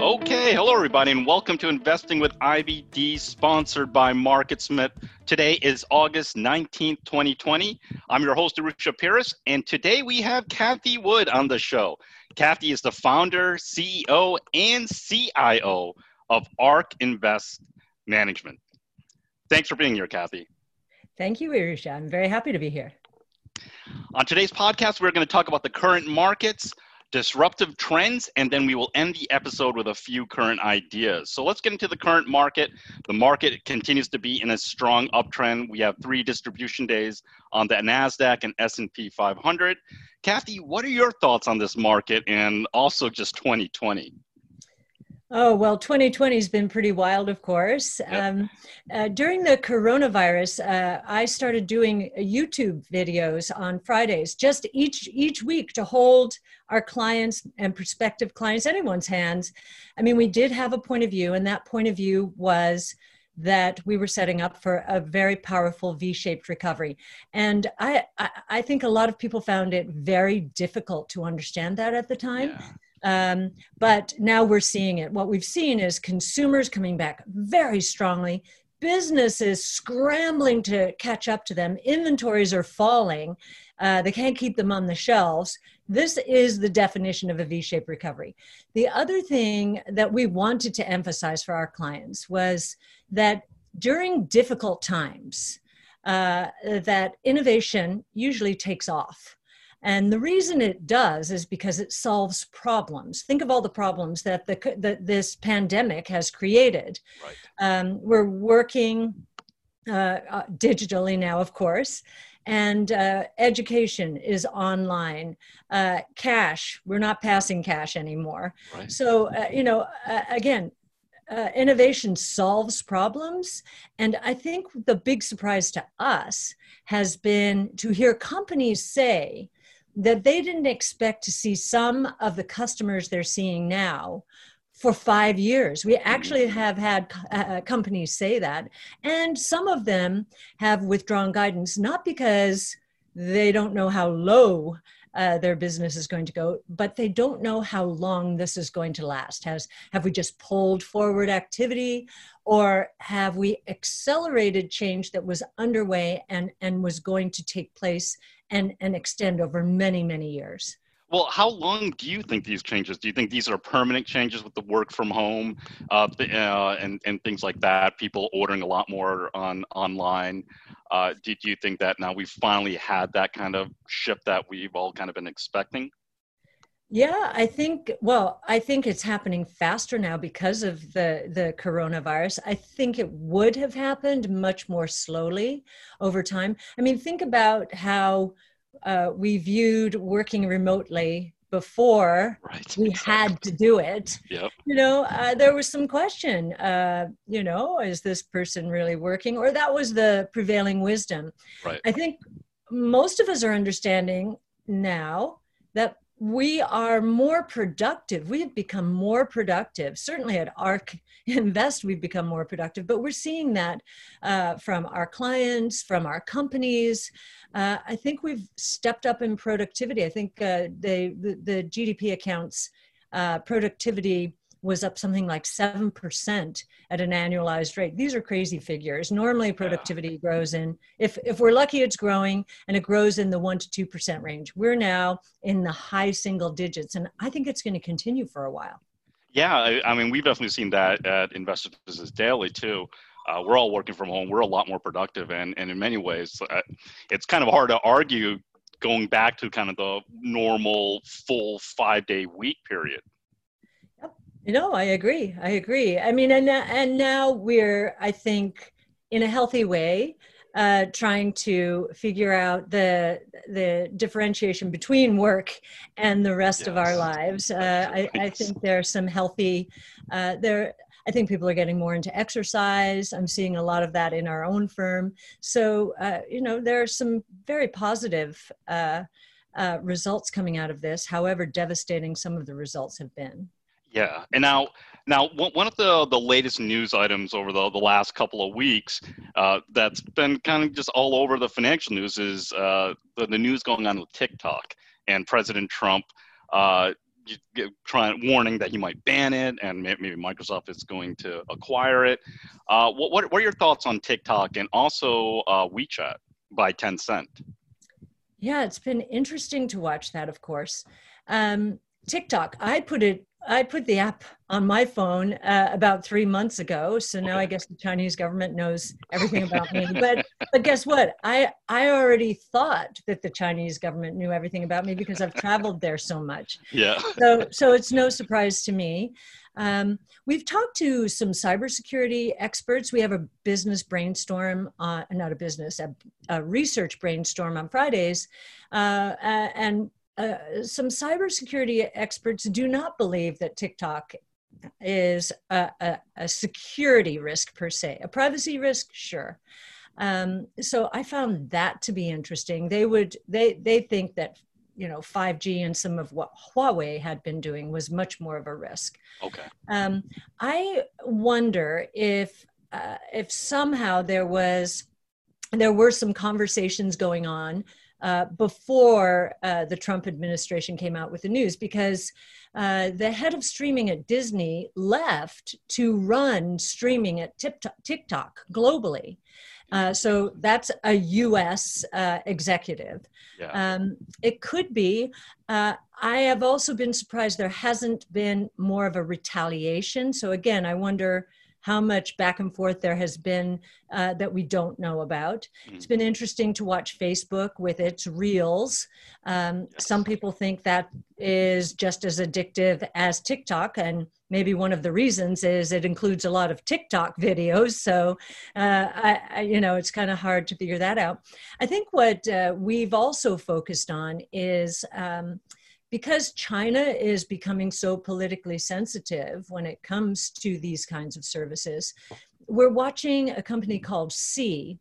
Okay, hello everybody, and welcome to Investing with IBD, sponsored by MarketSmith. Today is August 19th, 2020. I'm your host, Arusha Pires, and today we have Cathie Wood on the show. Cathie is the founder, CEO, and CIO of ARK Invest Management. Thanks for being here, Cathie. Thank you, Arusha. I'm very happy to be here. On today's podcast, we're going to talk about the current markets, disruptive trends, and then we will end the episode with a few current ideas. So let's get into the current market. The market continues to be in a strong uptrend. We have three distribution days on the Nasdaq and S&P 500. Cathie, what are your thoughts on this market and also just 2020? Oh, well, 2020 has been pretty wild, of course. Yep. Um, uh, during the coronavirus, uh, I started doing YouTube videos on Fridays, just each, each week to hold our clients and prospective clients, anyone's hands. I mean, we did have a point of view, and that point of view was that we were setting up for a very powerful V-shaped recovery. And I, I, I think a lot of people found it very difficult to understand that at the time. Yeah um, but now we're seeing it. What we've seen is consumers coming back very strongly, businesses scrambling to catch up to them, inventories are falling, uh, they can't keep them on the shelves. This is the definition of a V shaped recovery. The other thing that we wanted to emphasize for our clients was that during difficult times, uh, that innovation usually takes off. And the reason it does is because it solves problems. Think of all the problems that the, that this pandemic has created. Right. Um, we're working uh, uh, digitally now, of course, and uh, education is online. Uh, cash, we're not passing cash anymore. Right. So, uh, you know, uh, again, uh, innovation solves problems. And I think the big surprise to us has been to hear companies say that they didn't expect to see some of the customers they're seeing now for five years. We actually mm-hmm. have had uh, uh, companies say that. And some of them have withdrawn guidance, not because they don't know how low uh, their business is going to go, but they don't know how long this is going to last. Has have we just pulled forward activity, or have we accelerated change that was underway and and was going to take place and, and extend over many, many years. Well, how long do you think these changes? Do you think these are permanent changes with the work from home uh, uh, and and things like that? People ordering a lot more on online. Uh, do, do you think that now we've finally had that kind of shift that we've all kind of been expecting? Yeah, I think well, I think it's happening faster now because of the the coronavirus. I think it would have happened much more slowly over time. I mean, think about how uh, we viewed working remotely before right, we exactly. had to do it. Yep. You know, uh, there was some question, uh, you know, is this person really working? Or that was the prevailing wisdom. Right. I think most of us are understanding now that we are more productive. We have become more productive. Certainly at ARK Invest, we've become more productive, but we're seeing that uh, from our clients, from our companies. Uh, I think we've stepped up in productivity. I think uh, they, the, the GDP accounts uh, productivity was up something like 7% at an annualized rate. These are crazy figures. Normally productivity yeah. grows in, if, if we're lucky, it's growing and it grows in the 1% to 2% range. We're now in the high single digits, and I think it's going to continue for a while. Yeah, I, I mean, we've definitely seen that at Investor Business Daily too. Uh, we're all working from home. We're a lot more productive, and, and in many ways, uh, it's kind of hard to argue going back to kind of the normal full five day week period. No, I agree. I agree. I mean, and and now we're, I think, in a healthy way, uh, trying to figure out the the differentiation between work and the rest yes. of our lives. Uh, I, I, think there are some healthy. Uh, there, I think people are getting more into exercise. I'm seeing a lot of that in our own firm. So uh, you know, there are some very positive. Uh, uh, results coming out of this, however devastating some of the results have been. Yeah, and now now one of the the latest news items over the the last couple of weeks uh, that's been kind of just all over the financial news is uh, the, the news going on with TikTok and President Trump. Uh, trying warning that he might ban it, and maybe Microsoft is going to acquire it. Uh, what, what, what are your thoughts on TikTok and also uh, WeChat by Tencent? Yeah, it's been interesting to watch that. Of course, um, TikTok. I put it I put the app on my phone uh, about three months ago, so now I guess the Chinese government knows everything about me. But but guess what? I I already thought that the Chinese government knew everything about me because I've traveled there so much. Yeah. So so it's no surprise to me. Um, we've talked to some cybersecurity experts. We have a business brainstorm, uh, not a business, a, a research brainstorm on Fridays, uh, and uh, some cybersecurity experts do not believe that TikTok is a, a, a security risk per se. A privacy risk, sure. Um, so I found that to be interesting. They would they they think that you know 5G and some of what Huawei had been doing was much more of a risk. Okay. Um, I wonder if uh, if somehow there was there were some conversations going on uh, before uh, the Trump administration came out with the news because uh, the head of streaming at Disney left to run streaming at TikTok globally. Uh, so that's a US uh, executive. Yeah. Um, it could be. Uh, I have also been surprised there hasn't been more of a retaliation. So again, I wonder how much back and forth there has been uh, that we don't know about. Mm-hmm. It's been interesting to watch Facebook with its reels. Um, yes. Some people think that is just as addictive as TikTok, and maybe one of the reasons is it includes a lot of TikTok videos. So, uh, I, I, you know, it's kind of hard to figure that out. I think what uh, we've also focused on is. Um, because China is becoming so politically sensitive when it comes to these kinds of services, we're watching a company called Sea.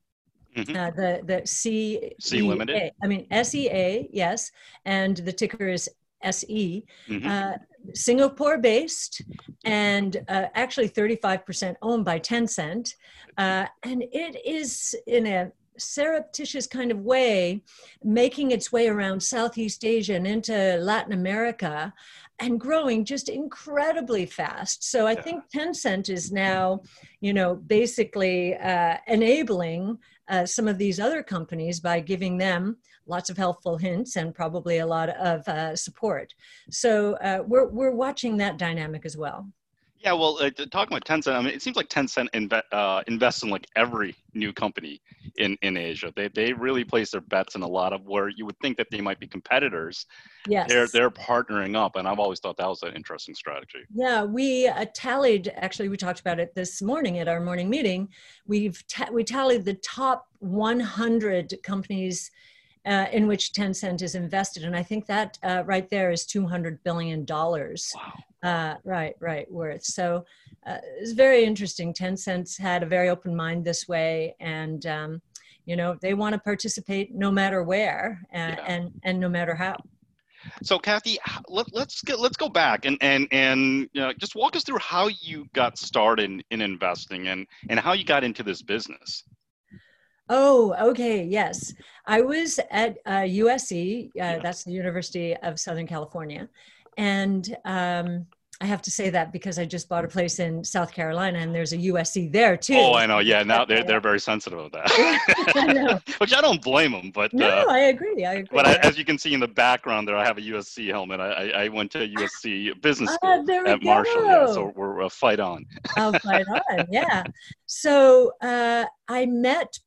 Mm-hmm. Uh, the the Sea Sea Limited. I mean S E A yes, and the ticker is S E. Mm-hmm. Uh, Singapore based and uh, actually 35% owned by Tencent. Uh, and it is in a surreptitious kind of way making its way around Southeast Asia and into Latin America and growing just incredibly fast. So I yeah. think Tencent is now, you know, basically uh, enabling uh, some of these other companies by giving them lots of helpful hints and probably a lot of uh, support. So uh, we're, we're watching that dynamic as well. Yeah, well, uh, talking about Tencent, I mean, it seems like Tencent inve- uh, invests in like every new company in, in Asia. They, they really place their bets in a lot of where you would think that they might be competitors. Yes. They're, they're partnering up. And I've always thought that was an interesting strategy. Yeah, we uh, tallied, actually, we talked about it this morning at our morning meeting. We've ta- we tallied the top 100 companies uh, in which Tencent is invested. And I think that uh, right there is $200 billion. Wow. Uh, right, right, worth. So uh, it's very interesting. Tencent's had a very open mind this way. And, um, you know, they want to participate no matter where yeah. and, and no matter how. So, Cathie, let, us get let's go back and and and you know, just walk us through how you got started in, in investing and and how you got into this business. Oh, okay. Yes. I was at uh, USC, uh, yeah. that's the University of Southern California. And um, I have to say that because I just bought a place in South Carolina and there's a USC there too. Oh, I know. Yeah. Now they're, they're very sensitive of that. I. Which I don't blame them, but. No, uh, I agree. I agree. But I, as you can see in the background there, I have a USC helmet. I, I went to USC business ah, school uh, at Marshall. Yeah, so we're a fight on. oh, fight on. Yeah. So uh, I met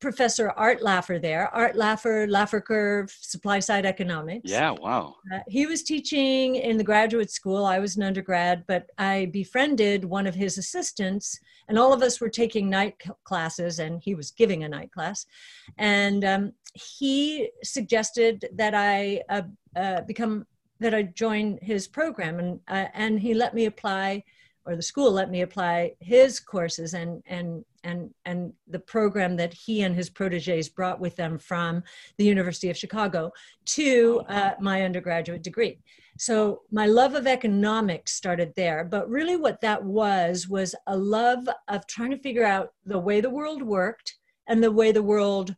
Professor Art Laffer there. Art Laffer, Laffer Curve, Supply Side Economics. Yeah, wow. Uh, he was teaching in the graduate school. I was an undergrad, but I befriended one of his assistants, and all of us were taking night classes, and he was giving a night class. And um, he suggested that I uh, uh, become that I join his program, and uh, and he let me apply or the school let me apply his courses and and and and the program that he and his proteges brought with them from the University of Chicago to uh, my undergraduate degree. So my love of economics started there, but really what that was was a love of trying to figure out the way the world worked and the way the world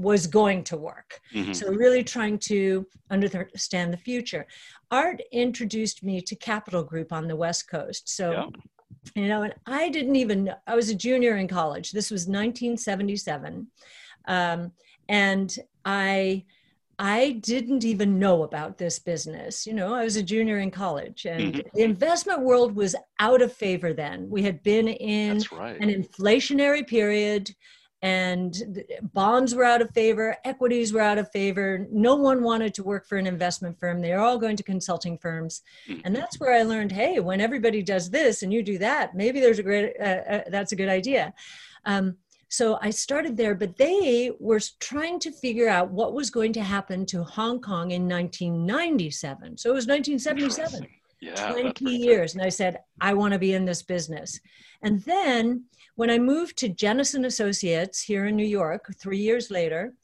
was going to work. Mm-hmm. So, really trying to understand the future. Art introduced me to Capital Group on the West Coast. So, yeah. you know, and I didn't even, I was a junior in college. This was 1977. Um, and I, I didn't even know about this business. You know, I was a junior in college and mm-hmm. the investment world was out of favor then. We had been in right. an inflationary period and bonds were out of favor, equities were out of favor. No one wanted to work for an investment firm. They are all going to consulting firms. Mm-hmm. And that's where I learned, hey, when everybody does this and you do that, maybe there's a great, uh, uh, that's a good idea. Um, so I started there, but they were trying to figure out what was going to happen to Hong Kong in 1997. So it was 1977. Yeah, 20 years. And I said, I want to be in this business. And then when I moved to Jennison Associates here in New York, three years later,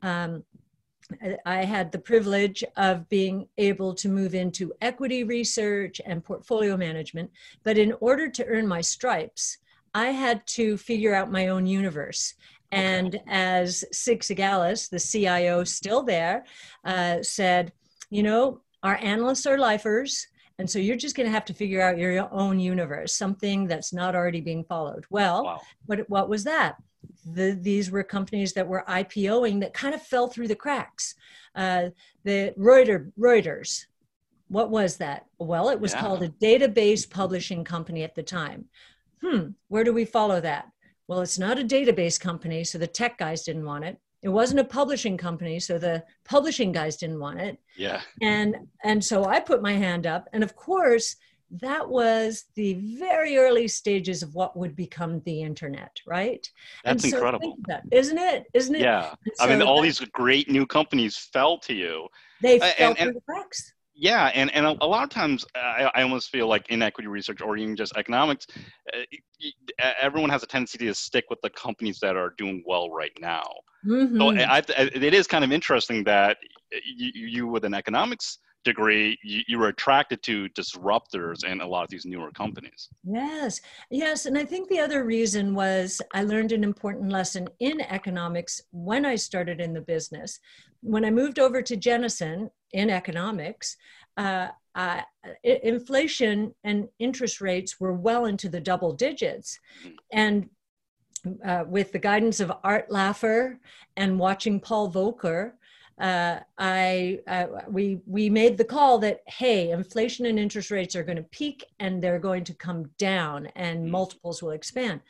um, I had the privilege of being able to move into equity research and portfolio management. But in order to earn my stripes, I had to figure out my own universe. And okay. as Sig Segalas, the CIO still there, uh, said, you know, our analysts are lifers. And so you're just going to have to figure out your own universe, something that's not already being followed. Well, wow. what, what was that? The, these were companies that were IPOing that kind of fell through the cracks. Uh, the Reuter, Reuters, what was that? Well, it was yeah. called a database publishing company at the time hmm, where do we follow that? Well, it's not a database company, so the tech guys didn't want it. It wasn't a publishing company, so the publishing guys didn't want it. Yeah. And and so I put my hand up, and of course, that was the very early stages of what would become the internet, right? That's so incredible, that, isn't it? Isn't it? Yeah. So I mean, all these great new companies fell to you. They uh, fell and, through and, the cracks yeah and, and a, a, lot of times I, I almost feel like in equity research or even just economics uh, everyone has a tendency to stick with the companies that are doing well right now mm-hmm. so I, I, it is kind of interesting that you, you with an economics degree you, you were attracted to disruptors and a lot of these newer companies. Yes yes and i think the other reason was i learned an important lesson in economics when i started in the business. When i moved over to jennison in economics uh, uh, inflation and interest rates were well into the double digits. Mm-hmm. and uh, with the guidance of art laffer and watching paul volcker uh, I uh, we we made the call that hey, inflation and interest rates are going to peak and they're going to come down and mm. multiples will expand.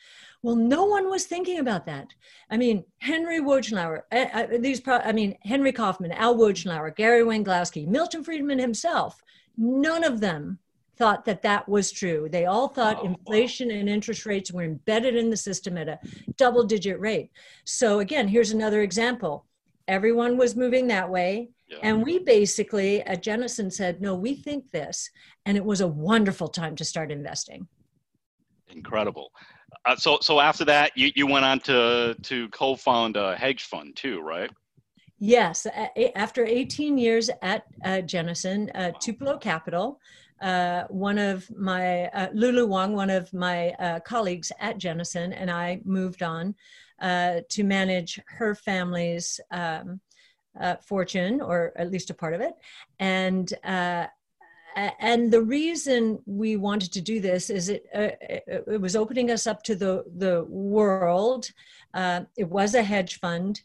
Well, no one was thinking about that. I mean, Henry Wojnilower, uh, uh these pro- I mean Henry Kaufman, Al Wojnilower, Gary Wenglowski, Milton Friedman himself. None of them thought that that was true. They all thought oh, inflation wow. and interest rates were embedded in the system at a double digit rate. So again, here's another example everyone was moving that way. Yeah. And we basically at Jennison said, no, we think this. And it was a wonderful time to start investing. Incredible. Uh, so, so after that, you, you went on to, to co-found a hedge fund too, right? Yes. After 18 years at uh, Jennison, uh, wow. Tupelo Capital, uh, one of my, uh, Lulu Wang, one of my uh, colleagues at Jennison, and I moved on uh, to manage her family's um, uh, fortune, or at least a part of it. And uh, and the reason we wanted to do this is it uh, it, was opening us up to the the world. Uh, it was a hedge fund,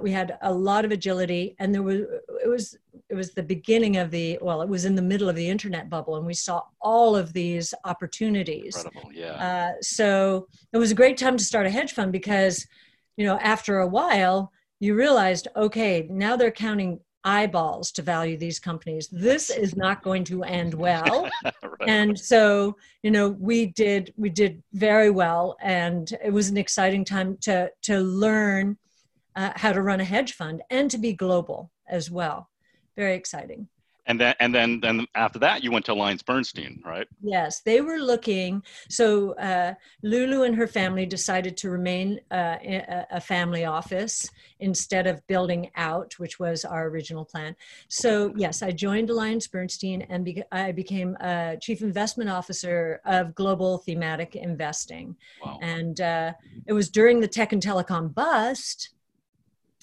we had a lot of agility and there was it was it was the beginning of the well it was in the middle of the internet bubble and we saw all of these opportunities Incredible, yeah. Uh, so it was a great time to start a hedge fund because you know after a while you realized okay now they're counting eyeballs to value these companies this is not going to end well right. and so you know we did we did very well and it was an exciting time to to learn uh, how to run a hedge fund and to be global as well. Very exciting. And then, and then, then after that, you went to Alliance Bernstein, right? Yes, they were looking. So uh, Lulu and her family decided to remain uh, a family office instead of building out, which was our original plan. So yes, I joined Alliance Bernstein and be- I became a chief investment officer of global thematic investing. Wow. And uh, it was during the tech and telecom bust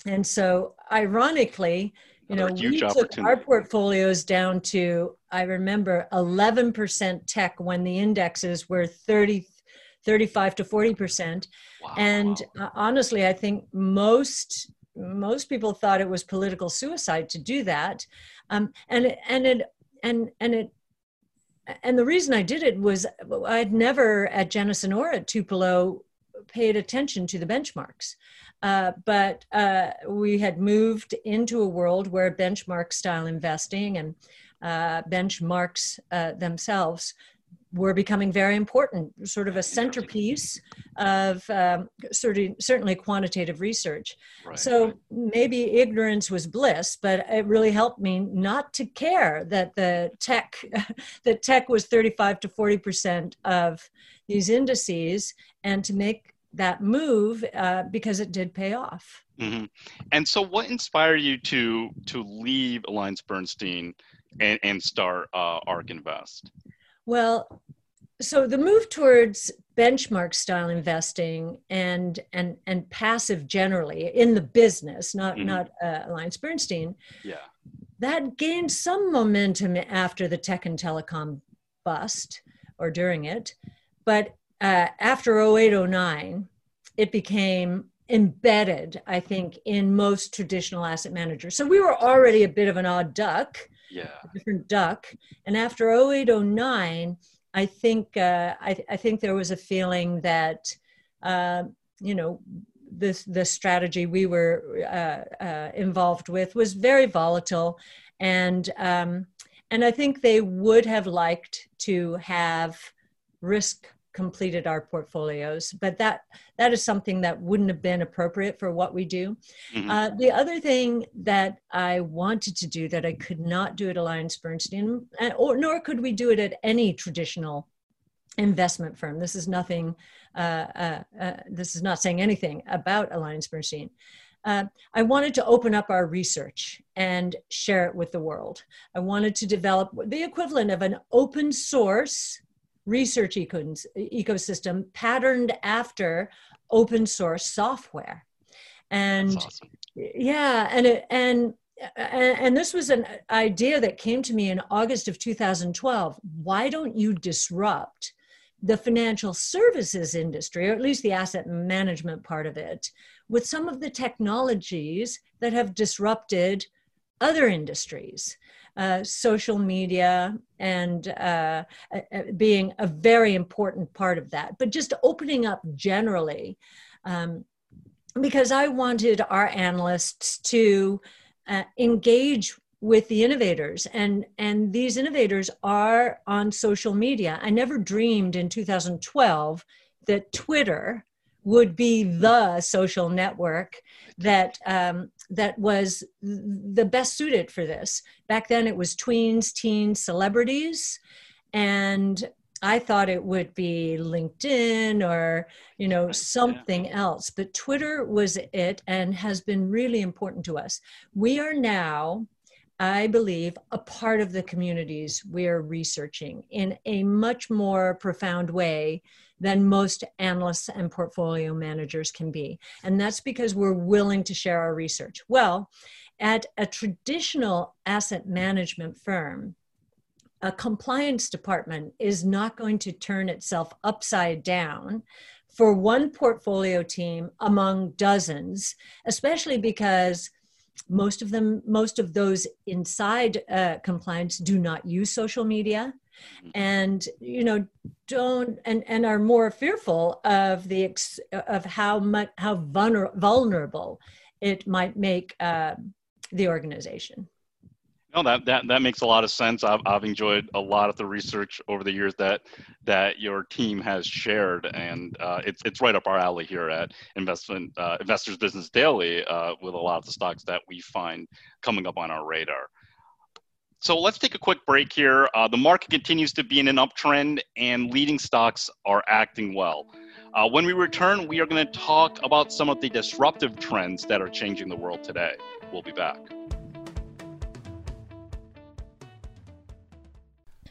and so, ironically, you know, we took our portfolios down to, I remember, 11% tech when the indexes were 30, 35 to 40%. Wow. And uh, honestly, I think most most people thought it was political suicide to do that. Um, and and it and and it and the reason I did it was I'd never at Janus or at Tupelo paid attention to the benchmarks. Uh, but uh, we had moved into a world where benchmark style investing and uh, benchmarks uh, themselves were becoming very important, sort of a centerpiece of um, sort of, certainly quantitative research. Right, so right. maybe ignorance was bliss, but it really helped me not to care that the tech that tech was 35 to 40 percent of these indices, and to make that move uh, because it did pay off. Mm-hmm. And so, what inspired you to to leave Alliance Bernstein and, and start uh, ARK Invest? Well, so the move towards benchmark style investing and and and passive generally in the business, not mm-hmm. not uh, Alliance Bernstein. Yeah, that gained some momentum after the tech and telecom bust or during it, but uh, after 0809, it became embedded, I think, in most traditional asset managers. So we were already a bit of an odd duck, yeah, different duck. And after 0809, I think uh, I, I, think there was a feeling that uh, you know this the strategy we were uh, uh, involved with was very volatile, and um, and I think they would have liked to have risk completed our portfolios but that that is something that wouldn't have been appropriate for what we do mm-hmm. uh, the other thing that i wanted to do that i could not do at alliance bernstein or nor could we do it at any traditional investment firm this is nothing uh, uh, uh this is not saying anything about alliance bernstein uh, I wanted to open up our research and share it with the world. I wanted to develop the equivalent of an open source research ecosystem patterned after open source software. And awesome. yeah, and it, and and this was an idea that came to me in August of 2012. Why don't you disrupt the financial services industry, or at least the asset management part of it, with some of the technologies that have disrupted other industries? Uh, social media and uh, uh, being a very important part of that, but just opening up generally. Um, because I wanted our analysts to uh, engage with the innovators and and these innovators are on social media i never dreamed in 2012 that twitter would be the social network that um, that was the best suited for this. Back then, it was tweens, teens, celebrities, and I thought it would be LinkedIn or you know something else. But Twitter was it, and has been really important to us. We are now I believe, a part of the communities we're researching in a much more profound way than most analysts and portfolio managers can be. And that's because we're willing to share our research. Well, at a traditional asset management firm, a compliance department is not going to turn itself upside down for one portfolio team among dozens, especially because most of them most of those inside uh, compliance do not use social media. And you know don't and and are more fearful of the ex, of how much how vulner, vulnerable it might make uh, the organization no, that, that that makes a lot of sense. I've, I've enjoyed a lot of the research over the years that that your team has shared, and uh, it's it's right up our alley here at Investment uh, Investors Business Daily uh, with a lot of the stocks that we find coming up on our radar. So let's take a quick break here. Uh, the market continues to be in an uptrend, and leading stocks are acting well. Uh, when we return, we are going to talk about some of the disruptive trends that are changing the world today. We'll be back.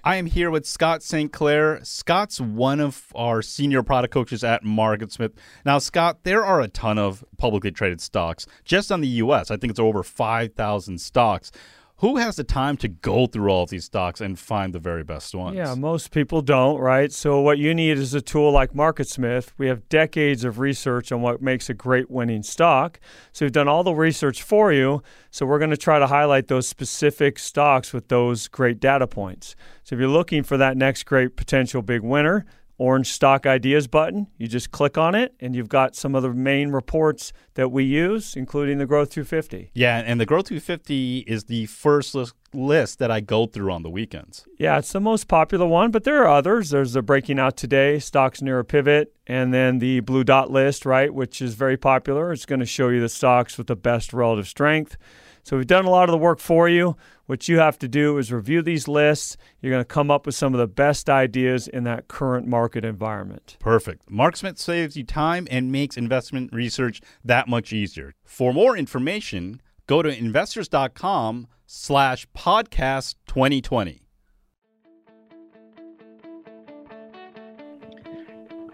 I am here with Scott St. Clair. Scott's one of our senior product coaches at MarketSmith. Now, Scott, there are a ton of publicly traded stocks just on the US. I think it's over 5,000 stocks who has the time to go through all of these stocks and find the very best ones? Yeah, most people don't, right? So what you need is a tool like MarketSmith. We have decades of research on what makes a great winning stock. So we've done all the research for you. So we're going to try to highlight those specific stocks with those great data points. So if you're looking for that next great potential big winner, orange stock ideas button. You just click on it, and you've got some of the main reports that we use, including the Growth 250. Yeah, and the Growth 250 is the first list, list that I go through on the weekends. Yeah, it's the most popular one, but there are others. There's the Breaking Out Today, Stocks Near a Pivot, and then the Blue Dot list, right, which is very popular. It's going to show you the stocks with the best relative strength. So we've done a lot of the work for you. What you have to do is review these lists. You're going to come up with some of the best ideas in that current market environment. Perfect. MarketSmith saves you time and makes investment research that much easier. For more information, go to investors.com slash podcast 2020.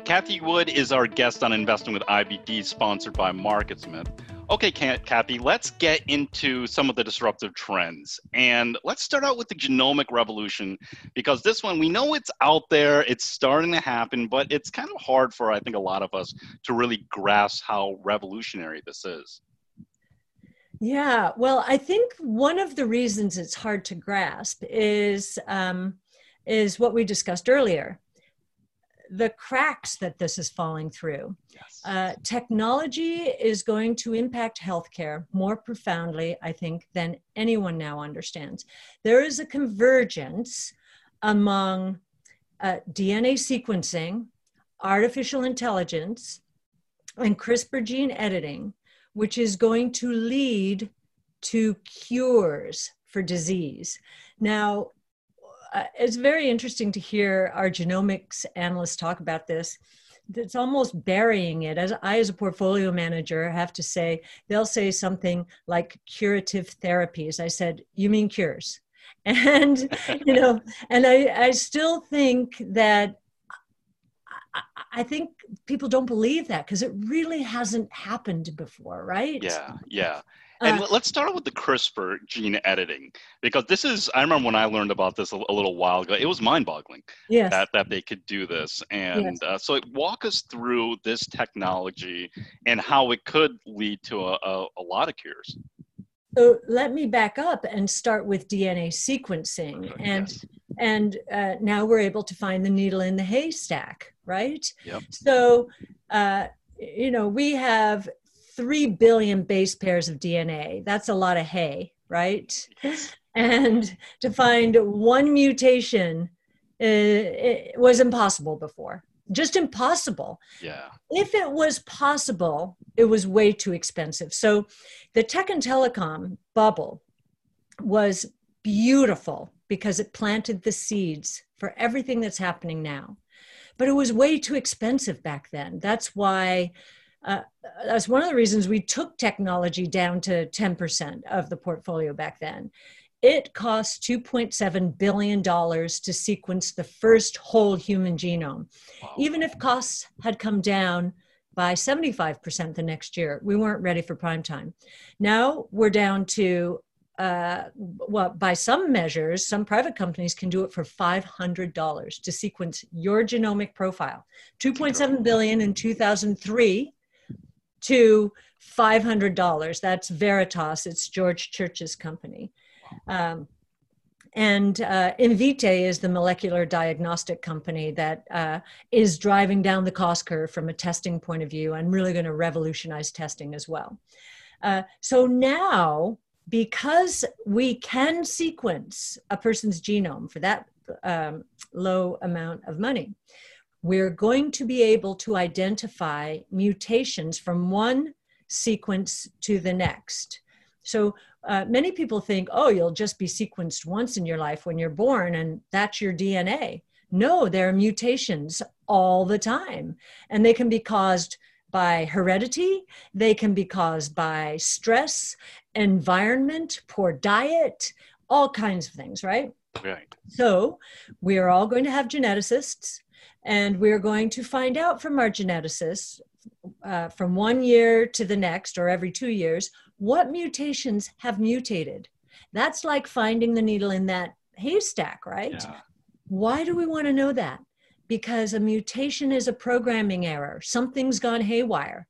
Cathie Wood is our guest on Investing with IBD, sponsored by MarketSmith. Okay, Cathie, let's get into some of the disruptive trends. And let's start out with the genomic revolution, because this one, we know it's out there, it's starting to happen, but it's kind of hard for, I think, a lot of us to really grasp how revolutionary this is. Yeah, well, I think one of the reasons it's hard to grasp is um, is what we discussed earlier the cracks that this is falling through. Yes. Uh, technology is going to impact healthcare more profoundly, I think, than anyone now understands. There is a convergence among uh, DNA sequencing, artificial intelligence, and CRISPR gene editing, which is going to lead to cures for disease. Now, uh, it's very interesting to hear our genomics analysts talk about this it's almost burying it as i as a portfolio manager have to say they'll say something like curative therapies i said you mean cures and you know and i i still think that I think people don't believe that because it really hasn't happened before, right? Yeah, yeah. And uh, let's start with the CRISPR gene editing because this is I remember when I learned about this a, a little while ago. It was mind-boggling yes. that that they could do this, and yes. uh, so walk us through this technology and how it could lead to a, a, a lot of cures. So let me back up and start with DNA sequencing, and yes. and uh, now we're able to find the needle in the haystack, right? Yep. So. Uh, you know, we have 3 billion base pairs of DNA. That's a lot of hay, right? And to find one mutation uh, it was impossible before. Just impossible. Yeah. If it was possible, it was way too expensive. So the tech and telecom bubble was beautiful because it planted the seeds for everything that's happening now. But it was way too expensive back then. That's why uh, that's one of the reasons we took technology down to 10% of the portfolio back then. It cost $2.7 billion to sequence the first whole human genome. Wow. Even if costs had come down by 75% the next year, we weren't ready for prime time. Now we're down to uh, well, by some measures, some private companies can do it for $500 to sequence your genomic profile. 2.7 billion in 2003 to $500. That's Veritas, it's George Church's company. Um, and uh, Invitae is the molecular diagnostic company that uh, is driving down the cost curve from a testing point of view and really going to revolutionize testing as well. Uh, so now, because we can sequence a person's genome for that um, low amount of money, we're going to be able to identify mutations from one sequence to the next. So uh, many people think, oh, you'll just be sequenced once in your life when you're born, and that's your DNA. No, there are mutations all the time, and they can be caused by heredity, they can be caused by stress, environment, poor diet, all kinds of things, right? Right. So we are all going to have geneticists, and we're going to find out from our geneticists uh, from one year to the next or every two years what mutations have mutated. That's like finding the needle in that haystack, right? Yeah. Why do we want to know that? Because a mutation is a programming error. Something's gone haywire.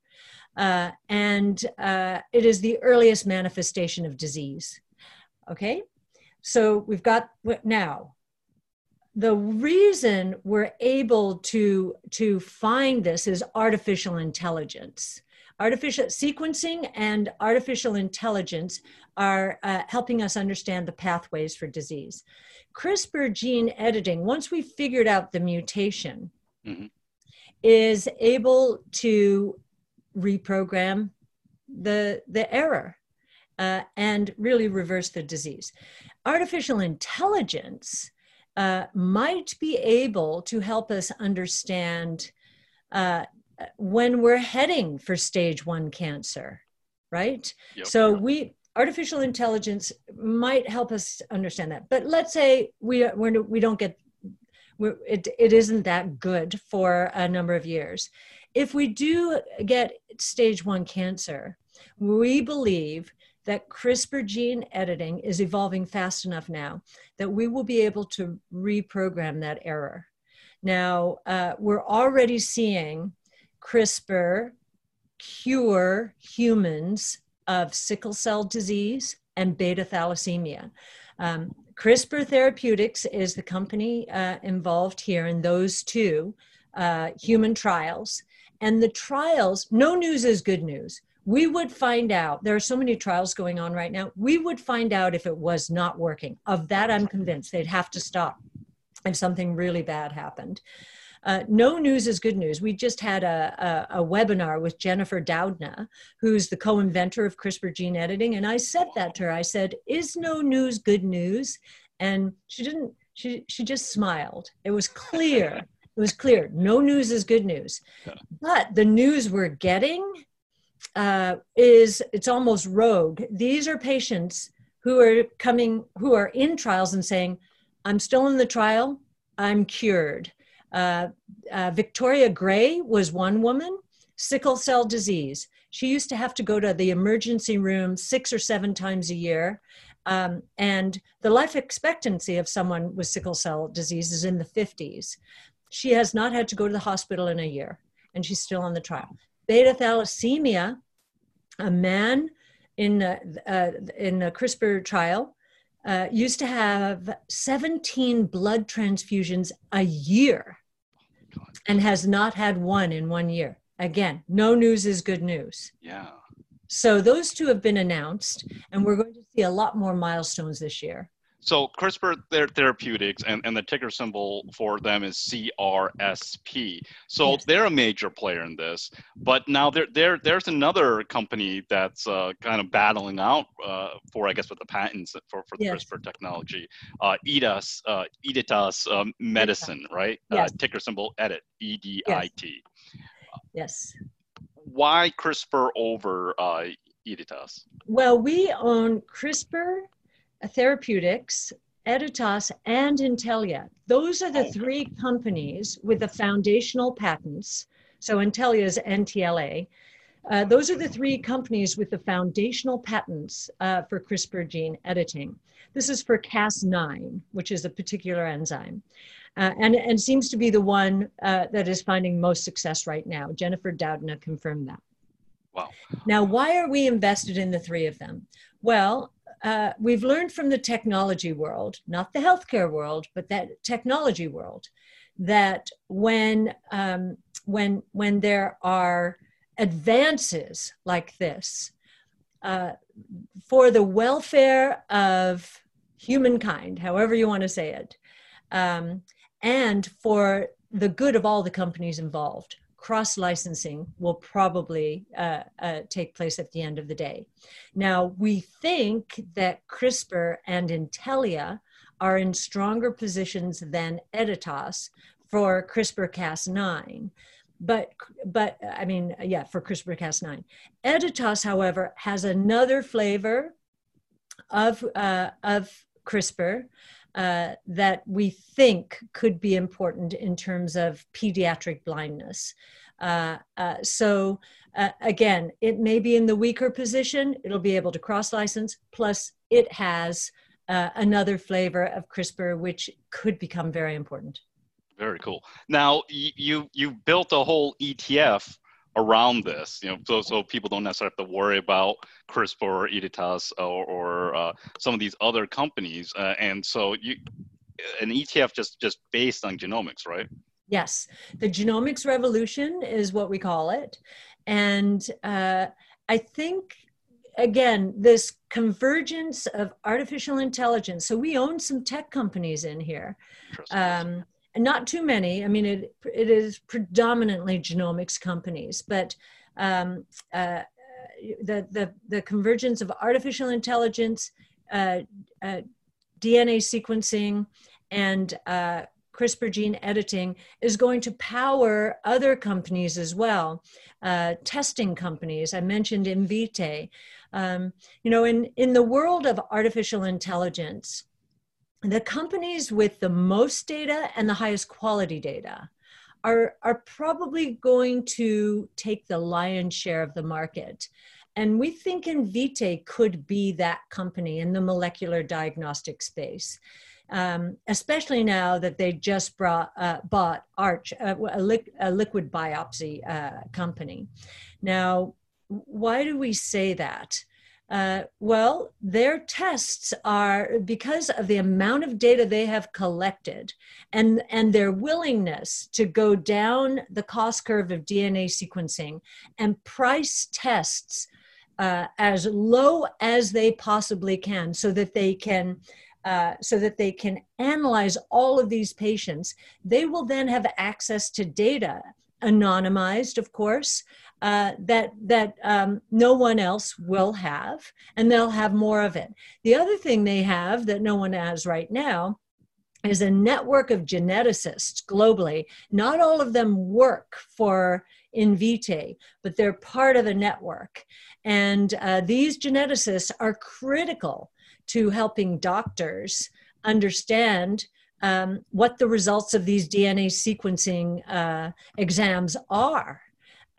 Uh, and uh, it is the earliest manifestation of disease. Okay? So we've got now the reason we're able to to find this is artificial intelligence. Artificial sequencing and artificial intelligence are uh, helping us understand the pathways for disease. Crispr gene editing once we figured out the mutation mm-hmm. is able to reprogram the the error uh, and really reverse the disease. Artificial intelligence uh, might be able to help us understand uh, when we're heading for stage one cancer, right? Yep. So we artificial intelligence might help us understand that. But let's say we we're, we don't get it, it isn't that good for a number of years. If we do get stage one cancer, we believe that CRISPR gene editing is evolving fast enough now that we will be able to reprogram that error. Now, uh, we're already seeing CRISPR cure humans of sickle cell disease and beta thalassemia. Um, CRISPR Therapeutics is the company uh, involved here in those two uh, human trials. And the trials, no news is good news we would find out there are so many trials going on right now we would find out if it was not working of that i'm convinced they'd have to stop if something really bad happened uh, no news is good news. We just had a, a, a, webinar with Jennifer Doudna, who's the co inventor of CRISPR gene editing. And I said that to her. I said, Is no news good news? And she didn't, she, she just smiled. It was clear. It was clear. No news is good news. But the news we're getting uh, is it's almost rogue. These are patients who are coming, who are in trials and saying, I'm still in the trial, I'm cured. Uh, uh, Victoria Gray was one woman, sickle cell disease. She used to have to go to the emergency room six or seven times a year. Um, and the life expectancy of someone with sickle cell disease is in the 50s. She has not had to go to the hospital in a year, and she's still on the trial beta thalassemia, a man in a, uh, in a CRISPR trial uh, used to have 17 blood transfusions a year and has not had one in one year. Again, no news is good news. Yeah. So those two have been announced, and we're going to see a lot more milestones this year. So CRISPR therapeutics and, and the ticker symbol for them is CRSP. So yes. they're a major player in this. But now there, there there's another company that's uh, kind of battling out uh, for I guess with the patents for, for the yes. CRISPR technology. Uh, Editas uh, Editas um, Medicine, right? Uh, yes. ticker symbol edit E D I T. Yes. Why CRISPR over uh, Editas? Well, we own CRISPR Therapeutics, Editas, and Intellia. Those are the three companies with the foundational patents. So Intellia is NTLA. Uh, those are the three companies with the foundational patents uh, for CRISPR gene editing. This is for Cas9, which is a particular enzyme. Uh, and, and seems to be the one uh, that is finding most success right now. Jennifer Doudna confirmed that. Wow. Now, why are we invested in the three of them? Well, uh, we've learned from the technology world, not the healthcare world, but that technology world, that when um, when when there are advances like this uh, for the welfare of humankind, however you want to say it, um, and for the good of all the companies involved, cross licensing will probably uh, uh, take place at the end of the day. Now, we think that CRISPR and Intellia are in stronger positions than Editas for CRISPR Cas9. But, but I mean, yeah, for CRISPR Cas9. Editas, however, has another flavor of, uh, of CRISPR uh, that we think could be important in terms of pediatric blindness. Uh, uh, so uh, again, it may be in the weaker position. It'll be able to cross license. Plus, it has uh, another flavor of CRISPR, which could become very important. Very cool. Now you you built a whole ETF around this, you know, so so people don't necessarily have to worry about CRISPR or Editas or, or uh, some of these other companies, uh, and so you an ETF just just based on genomics, right? Yes, the genomics revolution is what we call it, and uh, I think again this convergence of artificial intelligence. So we own some tech companies in here. Um, and not too many. I mean, it it is predominantly genomics companies, but um, uh, the the the convergence of artificial intelligence, uh, uh, DNA sequencing, and uh, CRISPR gene editing is going to power other companies as well, uh, testing companies. I mentioned Invitae. Um, you know, in in the world of artificial intelligence the companies with the most data and the highest quality data are, are probably going to take the lion's share of the market. And we think Invitae could be that company in the molecular diagnostic space, um, especially now that they just brought, uh, bought Arch, uh, a, li- a, liquid biopsy uh, company. Now, why do we say that? Uh, well, their tests are because of the amount of data they have collected and, and their willingness to go down the cost curve of DNA sequencing and price tests uh, as low as they possibly can so that they can uh, so that they can analyze all of these patients. They will then have access to data anonymized of course uh, that that um, no one else will have, and they'll have more of it. The other thing they have that no one has right now is a network of geneticists globally. Not all of them work for Invitae, but they're part of a network, and uh, these geneticists are critical to helping doctors understand um, what the results of these DNA sequencing uh, exams are.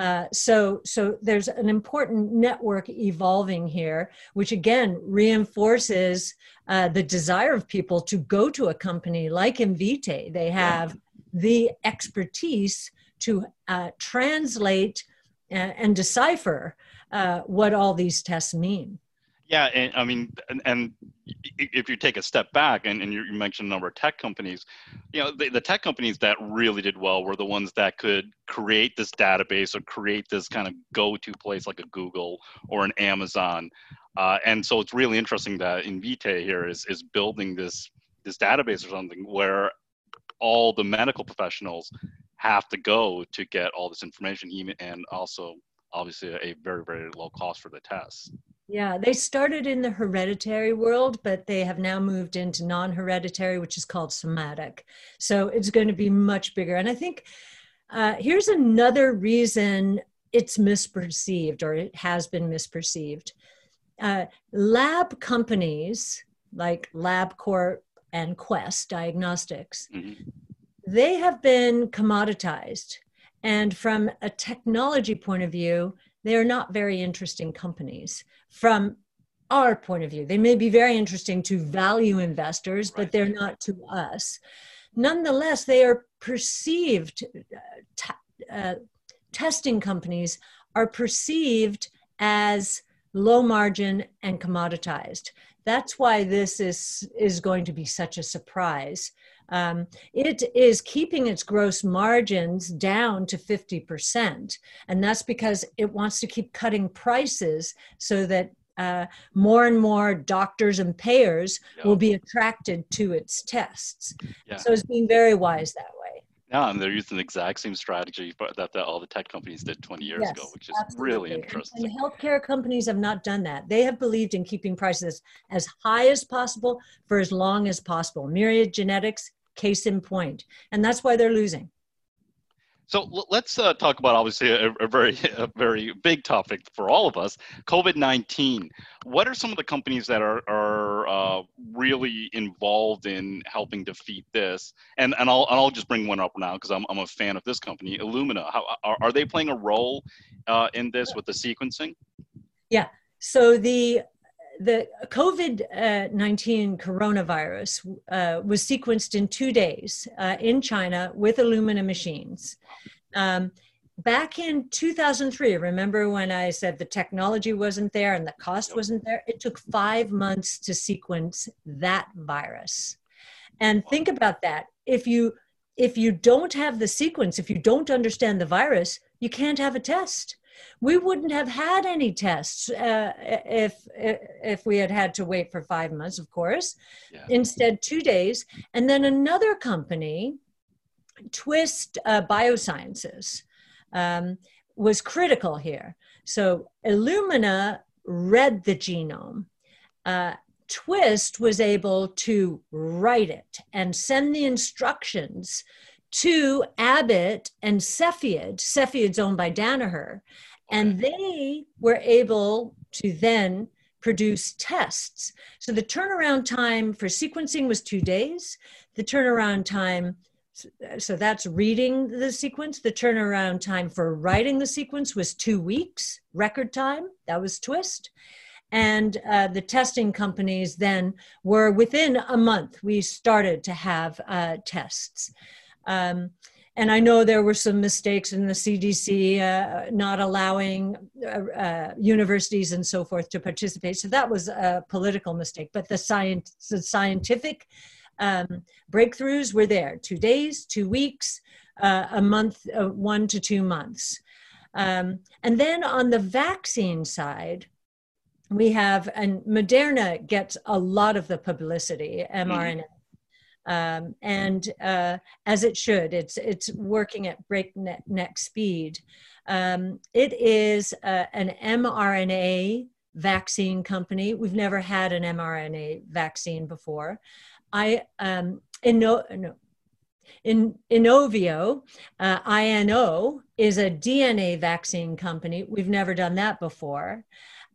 Uh, so, so there's an important network evolving here, which again reinforces uh, the desire of people to go to a company like Invitae. They have the expertise to uh, translate and, uh, and decipher uh, what all these tests mean. Yeah, and I mean, and, and if you take a step back, and, and you mentioned a number of tech companies, you know, the, the, tech companies that really did well were the ones that could create this database or create this kind of go-to place like a Google or an Amazon. Uh, and so it's really interesting that Invitae here is is building this this database or something where all the medical professionals have to go to get all this information, even and also obviously a very very low cost for the tests. Yeah, they started in the hereditary world, but they have now moved into non hereditary, which is called somatic. So it's going to be much bigger. And I think uh, here's another reason it's misperceived or it has been misperceived. Uh, lab companies like LabCorp and Quest Diagnostics, mm-hmm. they have been commoditized. And from a technology point of view, they are not very interesting companies from our point of view. They may be very interesting to value investors, but they're not to us. Nonetheless, they are perceived, uh, uh, testing companies are perceived as low margin and commoditized. That's why this is, is going to be such a surprise. Um, it is keeping its gross margins down to 50%. And that's because it wants to keep cutting prices so that uh, more and more doctors and payers yeah. will be attracted to its tests. Yeah. So it's being very wise that way. Yeah, and they're using the exact same strategy that, that all the tech companies did 20 years yes, ago, which is absolutely. really interesting. And, and healthcare companies have not done that. They have believed in keeping prices as high as possible for as long as possible. Myriad Genetics, case in point, and that's why they're losing. So let's uh, talk about obviously a, a, very a very big topic for all of us, COVID nineteen. What are some of the companies that are are uh, really involved in helping defeat this? And and I'll and I'll just bring one up now because I'm I'm a fan of this company, Illumina. How are, are they playing a role uh, in this with the sequencing? Yeah. So the the COVID 19 coronavirus uh, was sequenced in two days uh, in China with Illumina machines. Um, back in 2003, remember when I said the technology wasn't there and the cost wasn't there? It took five months to sequence that virus. And think about that. If you if you don't have the sequence, if you don't understand the virus, you can't have a test we wouldn't have had any tests uh, if if we had had to wait for five months of course. Yeah. instead two days. And then another company twist uh, biosciences um, was critical here. So illumina read the genome. Uh, twist was able to write it and send the instructions to Abbott and Cepheid. Cepheid's owned by Danaher. And they were able to then produce tests. So the turnaround time for sequencing was two days. The turnaround time, so that's reading the sequence. The turnaround time for writing the sequence was two weeks, record time. That was Twist. And uh, the testing companies then were within a month, we started to have uh, tests. Um, and I know there were some mistakes in the CDC uh, not allowing uh, uh, universities and so forth to participate. So that was a political mistake. But the, science, the scientific um, breakthroughs were there two days, two weeks, uh, a month, uh, one to two months. Um, and then on the vaccine side, we have, and Moderna gets a lot of the publicity, mRNA. Um, and uh, as it should. It's it's working at breakneck speed. Um, it is uh, an mRNA vaccine company. We've never had an mRNA vaccine before. I um, in no, no in uh, INO is a DNA vaccine company. We've never done that before.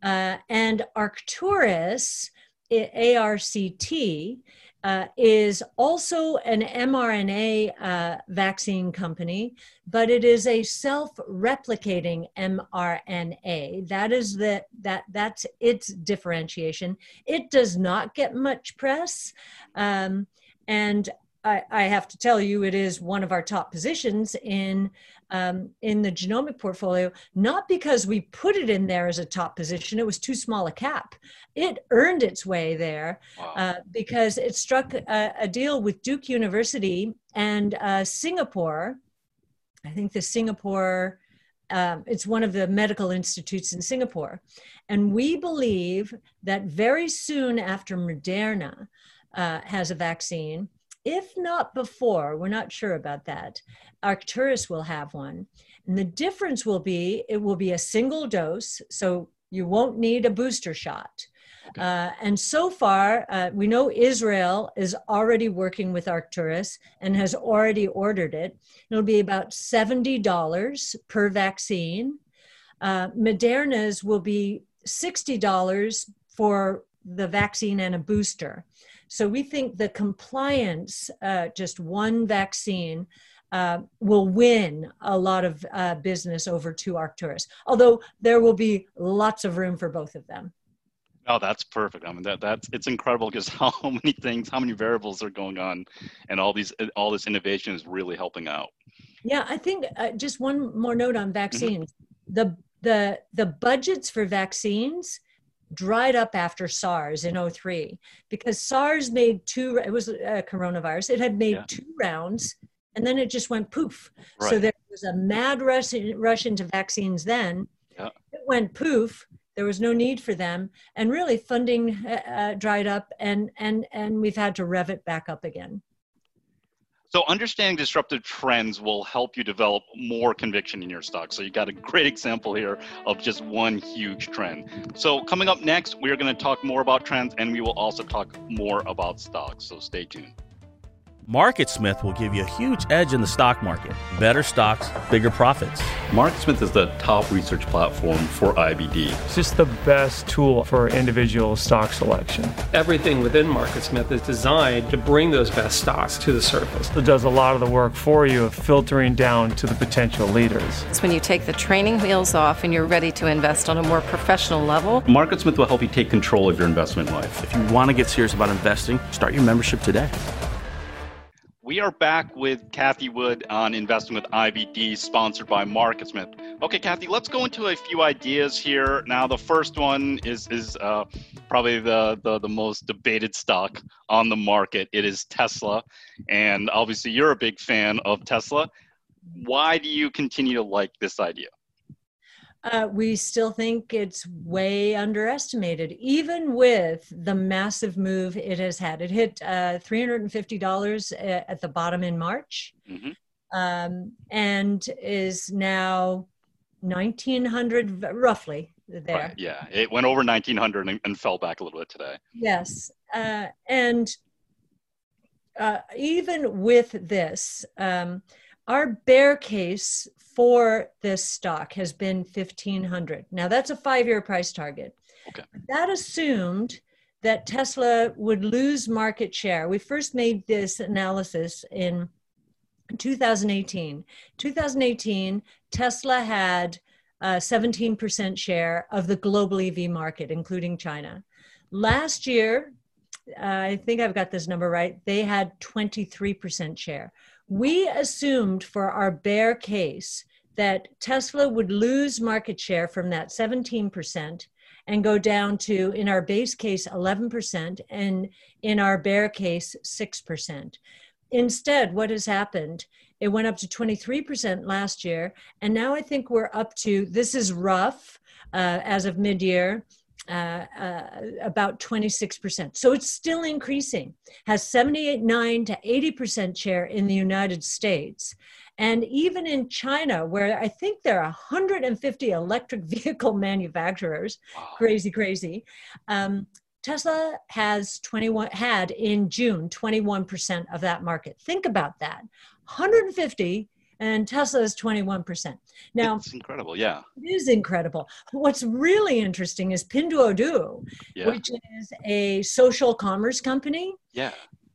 Uh, and Arcturus, ARCT, uh, is also an mRNA uh, vaccine company, but it is a self-replicating mRNA. That is the that that's its differentiation. It does not get much press, um, and I, I, have to tell you, it is one of our top positions in um, in the genomic portfolio. Not because we put it in there as a top position; it was too small a cap. It earned its way there wow. uh, because it struck a, a, deal with Duke University and uh, Singapore. I think the Singapore. Um, it's one of the medical institutes in Singapore. And we believe that very soon after Moderna uh, has a vaccine, if not before, we're not sure about that, Arcturus will have one. And the difference will be it will be a single dose, so you won't need a booster shot. Okay. Uh, and so far, uh, we know Israel is already working with Arcturus and has already ordered it. It'll be about $70 per vaccine. Uh, Moderna's will be $60 for the vaccine and a booster. So we think the compliance, uh, just one vaccine, uh, will win a lot of uh, business over to Arcturus. Although there will be lots of room for both of them. Oh, that's perfect. I mean, that that's it's incredible because how many things, how many variables are going on, and all these all this innovation is really helping out. Yeah, I think uh, just one more note on mm-hmm. vaccines. Mm-hmm. The the the budgets for vaccines dried up after SARS in 03 because SARS made two, it was a coronavirus, it had made yeah. two rounds and then it just went poof. Right. So there was a mad rush, rush into vaccines then. Yeah. It went poof. There was no need for them, and really funding uh, uh dried up, and and and we've had to rev it back up again. So understanding disruptive trends will help you develop more conviction in your stock. So you got a great example here of just one huge trend. So coming up next, we're going to talk more about trends and we will also talk more about stocks. So stay tuned. MarketSmith will give you a huge edge in the stock market. Better stocks, bigger profits. MarketSmith is the top research platform for IBD. It's just the best tool for individual stock selection. Everything within MarketSmith is designed to bring those best stocks to the surface. It does a lot of the work for you of filtering down to the potential leaders. It's when you take the training wheels off and you're ready to invest on a more professional level. MarketSmith will help you take control of your investment life. If you want to get serious about investing, start your membership today. We are back with Cathie Wood on Investing with IBD, sponsored by MarketSmith. Okay, Kathy, let's go into a few ideas here. Now, the first one is is uh, probably the, the the most debated stock on the market. It is Tesla, and obviously, you're a big fan of Tesla. Why do you continue to like this idea? Uh, we still think it's way underestimated, even with the massive move it has had. It hit uh, $350 at the bottom in March mm-hmm. um, and is now 1900 roughly there. Right, yeah, it went over 1900 and, and, fell back a little bit today. Yes. Uh, and uh, even with this, um, our bear case for this stock has been 1500 now that's a five year price target. Okay. that assumed that tesla would lose market share. We first made this analysis in 2018 2018 tesla had a 17% share of the global ev market including china. Last year uh, i think i've got this number right they had 23% share we assumed for our bear case that Tesla would lose market share from that 17% and go down to, in our base case, 11%, and in our bear case, 6%. Instead, what has happened? It went up to 23% last year, and now I think we're up to this is rough uh, as of mid year. Uh, uh, about 26%. So it's still increasing, has 78, 9 to 80% share in the United States. And even in China, where I think there are 150 electric vehicle manufacturers, wow. crazy, crazy. Um, Tesla has 21 had in June 21% of that market. Think about that. 150 and Tesla is 21%. Now, it's incredible, yeah. It is incredible. What's really interesting is Pinduoduo, yeah. which is a social commerce company. Yeah.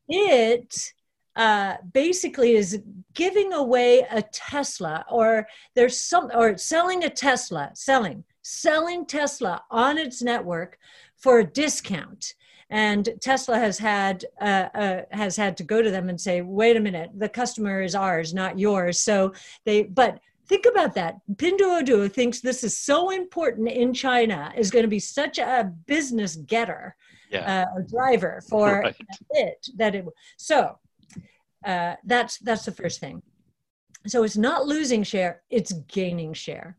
It uh, basically is giving away a Tesla or there's some or selling a Tesla, selling, selling Tesla on its network for a discount. And Tesla has had uh, uh, has had to go to them and say, "Wait a minute, the customer is ours, not yours." So they, but think about that. Pinduoduo thinks this is so important in China, is going to be such a business getter, yeah. uh, driver for right. it that it. So uh, that's that's the first thing. So it's not losing share; it's gaining share.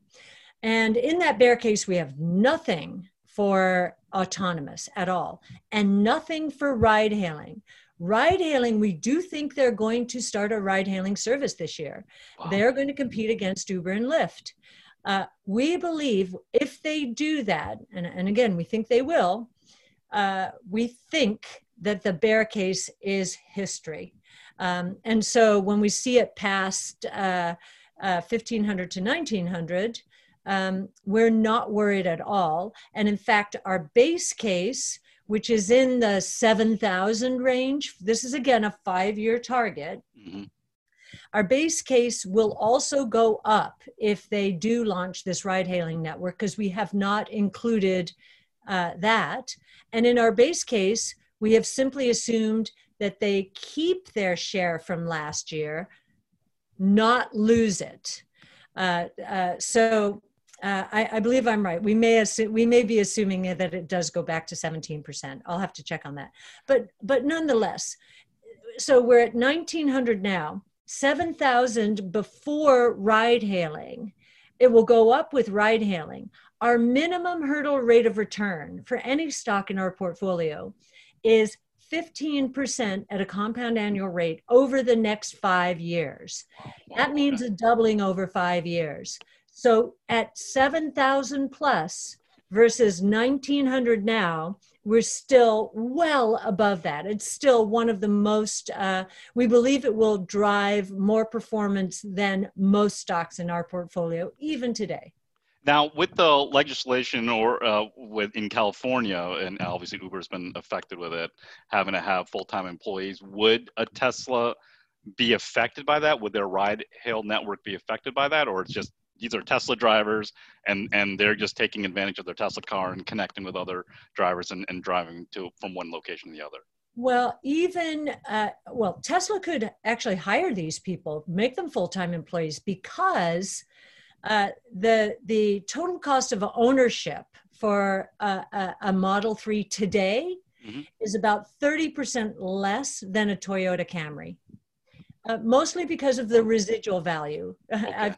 And in that bear case, we have nothing for autonomous at all, and nothing for ride hailing. Ride hailing, we do think they're going to start a ride hailing service this year. Wow. They're going to compete against Uber and Lyft. Uh, we believe if they do that, and, and again, we think they will, uh, we think that the bear case is history. Um, and so when we see it past uh, uh, 1500 to 1900, um, we're not worried at all. And in fact, our base case, which is in the 7,000 range, this is again a five year target. Mm-hmm. Our base case will also go up if they do launch this ride hailing network because we have not included uh, that. And in our base case, we have simply assumed that they keep their share from last year, not lose it. Uh, uh, so uh, I, I, believe I'm right. We may assume, we may be assuming that it does go back to 17%. I'll have to check on that. But but nonetheless, so we're at 1900 now. 7,000 before ride hailing. It will go up with ride hailing. Our minimum hurdle rate of return for any stock in our portfolio is 15% at a compound annual rate over the next five years. That means a doubling over five years. So at 7,000 plus versus 1900 now, we're still well above that. It's still one of the most, uh, we believe it will drive more performance than most stocks in our portfolio, even today. Now, with the legislation or uh, with in California, and obviously Uber's been affected with it, having to have full-time employees, would a Tesla be affected by that? Would their ride-hail network be affected by that, or it's just these are Tesla drivers and and they're just taking advantage of their Tesla car and connecting with other drivers and, and driving to from one location to the other. Well, even uh, well, Tesla could actually hire these people, make them full time employees because uh, the the total cost of ownership for a, a, Model Three today mm-hmm. is about thirty percent less than a Toyota Camry. Uh, mostly because of the residual value. Okay.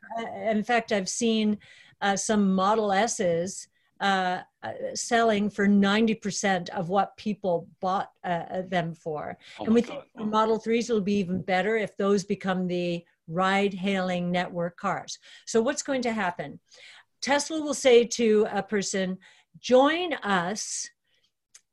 in fact, I've seen uh, some Model S's uh, uh selling for 90% of what people bought uh, uh, them for. Oh and we God. think for Model 3s will be even better if those become the ride hailing network cars. So, what's going to happen? Tesla will say to a person, join us.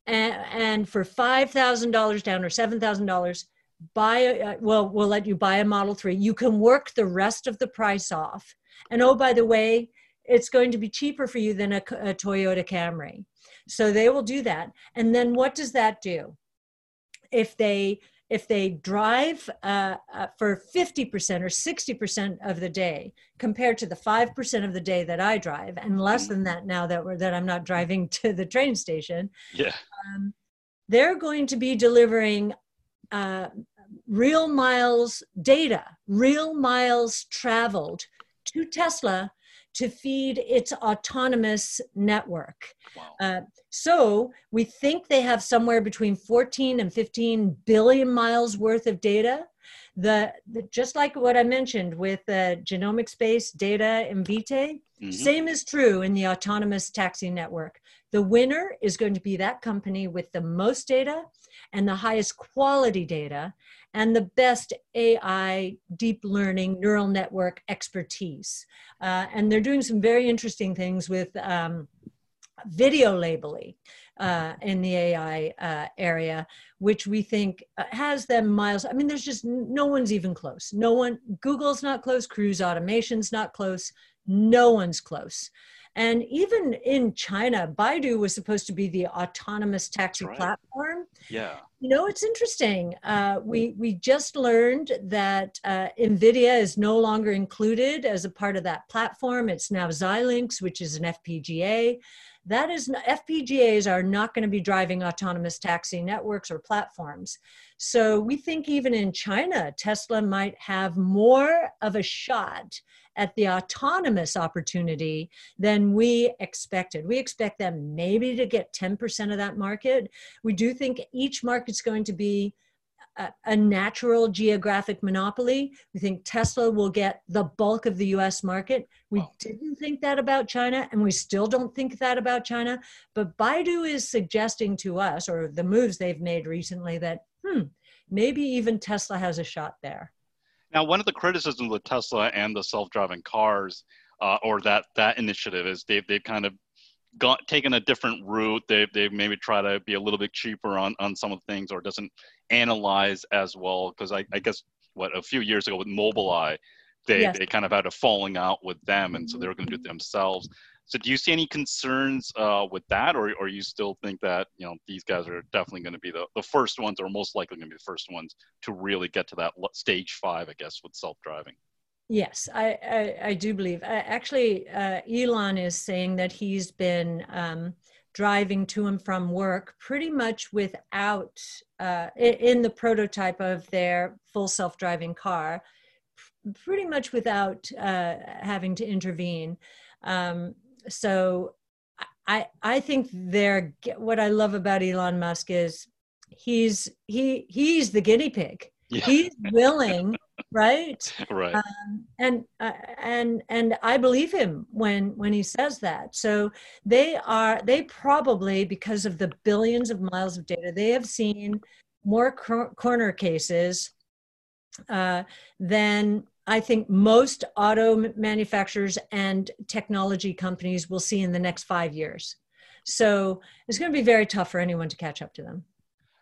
And, and for $5,000 down or $7,000, buy a, well we'll let you buy a model 3 you can work the rest of the price off. And oh by the way it's going to be cheaper for you than a, a toyota camry. So they will do that. And then what does that do? If they if they drive uh, uh, for 50% or 60% of the day compared to the 5% of the day that I drive, and less than that now that we're, that I'm not driving to the train station, yeah. Um, they're going to be delivering uh, real miles data, real miles traveled to Tesla to feed its autonomous network. Wow. Uh, so we think they have somewhere between 14 and 15 billion miles worth of data. The, the just like what I mentioned with the genomics based data Invitae, mm-hmm. same is true in the autonomous taxi network. The winner is going to be that company with the most data and the highest quality data and the best AI deep learning neural network expertise. Uh, and they're doing some very interesting things with um, video labeling. Uh, in the AI uh, area, which we think uh, has them miles. I mean, there's just no one's even close. No one, Google's not close, Cruise Automation's not close, no one's close. And even in China, Baidu was supposed to be the autonomous taxi right. platform. Yeah. You know, it's interesting. Uh, we we just learned that uh, NVIDIA is no longer included as a part of that platform. It's now Xilinx, which is an FPGA. That is FPGAs are not going to be driving autonomous taxi networks or platforms. So we think even in China, Tesla might have more of a shot at the autonomous opportunity than we expected. We expect them maybe to get 10% of that market. We do think each market's going to be a, a, natural geographic monopoly. We think Tesla will get the bulk of the US market. We wow. didn't think that about China, and we still don't think that about China. But Baidu is suggesting to us, or the moves they've made recently, that, hmm, maybe even Tesla has a shot there. Now, one of the criticisms with Tesla and the self-driving cars, uh, or that that initiative, is they've they've kind of got taken a different route. They've they've maybe try to be a little bit cheaper on on some of the things, or doesn't analyze as well. Because I, I guess what a few years ago with Mobileye, they yes. they kind of had a falling out with them, and so they were going to do it themselves. So do you see any concerns uh, with that, or, or you still think that you know these guys are definitely going to be the, the first ones, or most likely going to be the first ones to really get to that stage five, I guess, with self driving? Yes, I, I, I, do believe. actually, uh, Elon is saying that he's been um, driving to and from work pretty much without, uh, in the prototype of their full self driving car, pretty much without uh, having to intervene. Um, so I I think they're what I love about Elon Musk is he's he he's the guinea pig. Yeah. He's willing, right? Right. Um, and uh, and and I believe him when when he says that. So they are they probably because of the billions of miles of data they have seen more cor- corner cases uh, than I think most auto manufacturers and technology companies will see in the next five years. So it's going to be very tough for anyone to catch up to them.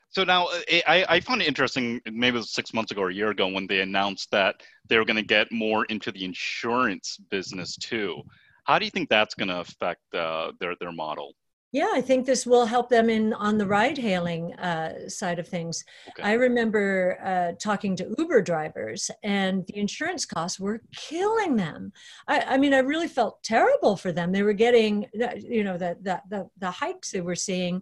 So now uh, I, I found it interesting, maybe it was six months ago or a year ago when they announced that they were going to get more into the insurance business too. How do you think that's going to affect uh, their, their model? Yeah, I think this will help them in on the ride hailing uh, side of things. Okay. I remember uh, talking to Uber drivers, and the insurance costs were killing them. I, I, mean, I really felt terrible for them. They were getting, you know, the the the, the hikes they were seeing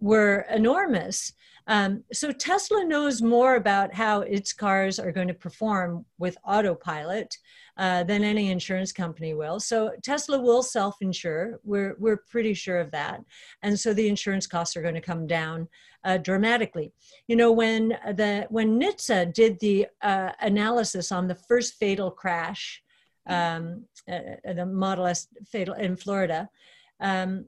were enormous. Um, so Tesla knows more about how its cars are going to perform with autopilot uh, than any insurance company will. So Tesla will self-insure. We're we're pretty sure of that, and so the insurance costs are going to come down uh, dramatically. You know, when the when NHTSA did the uh, analysis on the first fatal crash, um, uh, the Model S fatal in Florida. Um,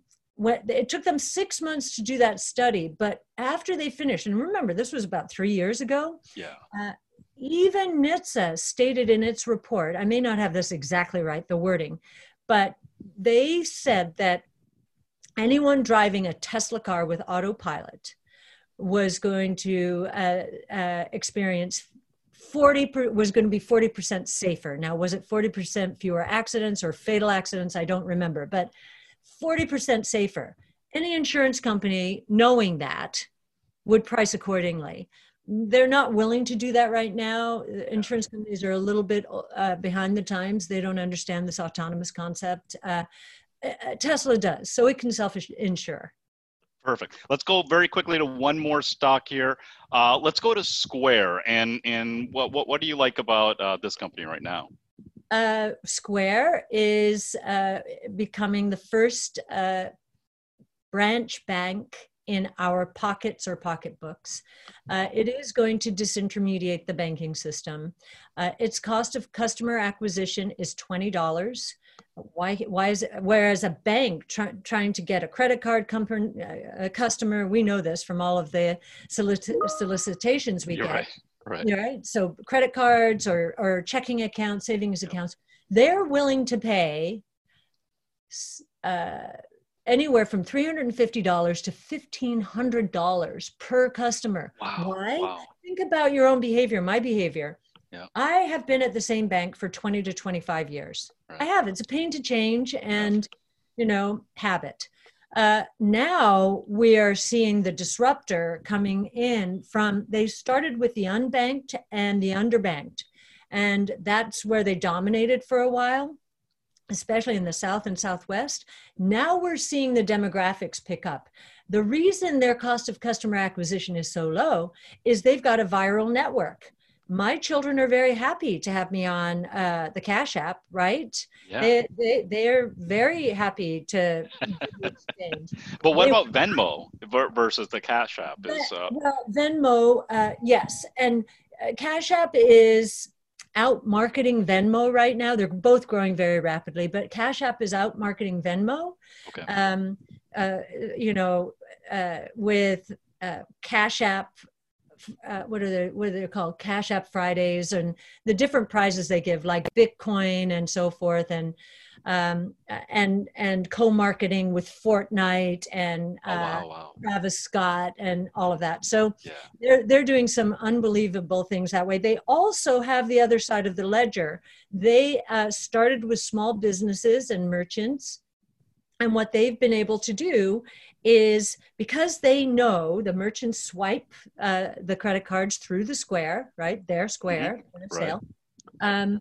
it took them six months to do that study, but after they finished, and remember, this was about three years ago. Yeah. Uh, even NHTSA stated in its report, I may not have this exactly right, the wording, but they said that anyone driving a Tesla car with autopilot was going to uh, uh, experience 40 per, was going to be 40% safer. Now, was it 40% fewer accidents or fatal accidents? I don't remember, but 40% safer. Any insurance company, knowing that, would price accordingly. They're not willing to do that right now. Insurance companies are a little bit uh, behind the times. They don't understand this autonomous concept. Uh, uh Tesla does, so it can self insure. Perfect. Let's go very quickly to one more stock here. Uh, let's go to Square. And and what what, what do you like about uh, this company right now? Uh, Square is uh, becoming the first uh, branch bank in our pockets or pocketbooks. Uh, it is going to disintermediate the banking system. Uh, its cost of customer acquisition is $20. Why, why is it, whereas a bank try, trying to get a credit card company, uh, a customer, we know this from all of the solic- solicitations we You're get. Right Right. right. So credit cards or, or checking accounts, savings accounts, they're willing to pay uh, anywhere from $350 to $1,500 per customer. Wow. Why? Wow. Think about your own behavior, my behavior. Yeah. I have been at the same bank for 20 to 25 years. Right. I have. It's a pain to change and, you know, habit. Uh, now we are seeing the disruptor coming in from, they started with the unbanked and the underbanked. And that's where they dominated for a while, especially in the South and Southwest. Now we're seeing the demographics pick up. The reason their cost of customer acquisition is so low is they've got a viral network my children are very happy to have me on uh, the Cash App, right? Yeah. They, they, they're very happy to but what they, about Venmo versus the Cash App? Is, uh... Well, Venmo, uh, yes. And uh, Cash App is out marketing Venmo right now. They're both growing very rapidly, but Cash App is out marketing Venmo. Okay. Um, uh, you know, uh, with uh, Cash App uh, what are they what are they called cash app fridays and the different prizes they give like bitcoin and so forth and um, and and co-marketing with Fortnite and oh, wow, uh, wow. Travis Scott and all of that. So yeah. they're they're doing some unbelievable things that way. They also have the other side of the ledger. They uh, started with small businesses and merchants, and what they've been able to do is because they know the merchants swipe uh, the credit cards through the square, right? Their square, mm-hmm. right. sale. Um,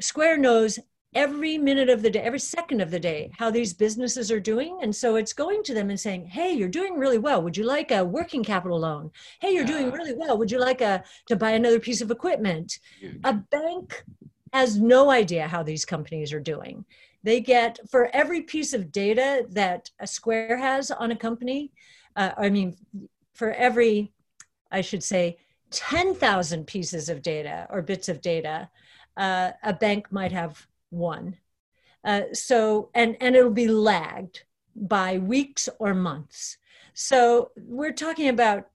Square knows every minute of the day, every second of the day, how these businesses are doing. And so it's going to them and saying, Hey, you're doing really well. Would you like a working capital loan? Hey, you're doing really well. Would you like a to buy another piece of equipment? A bank has no idea how these companies are doing. They get for every piece of data that a Square has on a company, uh, I mean, for every, I should say, 10,000 pieces of data or bits of data, uh, a bank might have one. Uh, so, and, and it'll be lagged by weeks or months. So, we're talking about